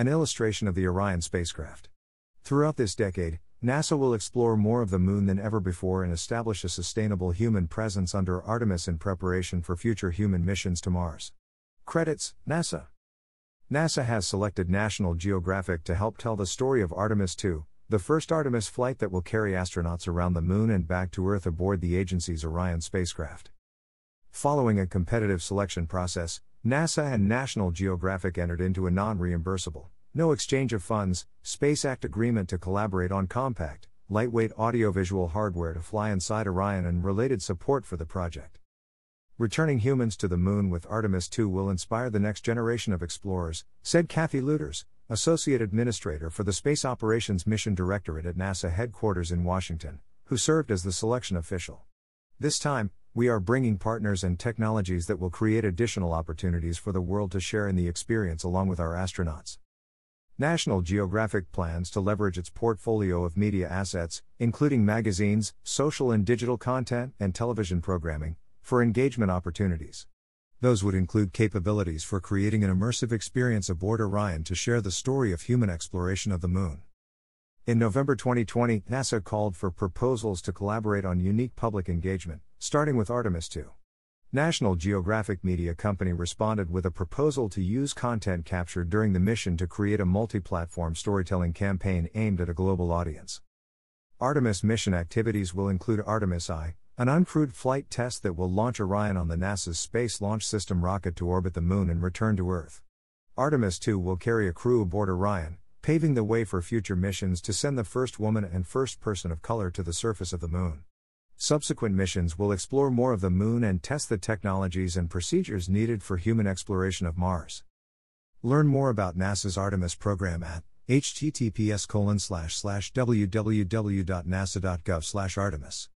An illustration of the Orion spacecraft. Throughout this decade, NASA will explore more of the moon than ever before and establish a sustainable human presence under Artemis in preparation for future human missions to Mars. Credits NASA NASA has selected National Geographic to help tell the story of Artemis II, the first Artemis flight that will carry astronauts around the moon and back to Earth aboard the agency's Orion spacecraft. Following a competitive selection process, NASA and National Geographic entered into a non reimbursable, no exchange of funds, Space Act agreement to collaborate on compact, lightweight audiovisual hardware to fly inside Orion and related support for the project. Returning humans to the moon with Artemis 2 will inspire the next generation of explorers, said Kathy Lueders, Associate Administrator for the Space Operations Mission Directorate at NASA headquarters in Washington, who served as the selection official. This time, we are bringing partners and technologies that will create additional opportunities for the world to share in the experience along with our astronauts. National Geographic plans to leverage its portfolio of media assets, including magazines, social and digital content, and television programming, for engagement opportunities. Those would include capabilities for creating an immersive experience aboard Orion to share the story of human exploration of the Moon. In November 2020, NASA called for proposals to collaborate on unique public engagement, starting with Artemis II. National Geographic Media Company responded with a proposal to use content captured during the mission to create a multi platform storytelling campaign aimed at a global audience. Artemis mission activities will include Artemis I, an uncrewed flight test that will launch Orion on the NASA's Space Launch System rocket to orbit the Moon and return to Earth. Artemis II will carry a crew aboard Orion, paving the way for future missions to send the first woman and first person of color to the surface of the Moon. Subsequent missions will explore more of the Moon and test the technologies and procedures needed for human exploration of Mars. Learn more about NASA's Artemis program at https www.nasa.gov artemis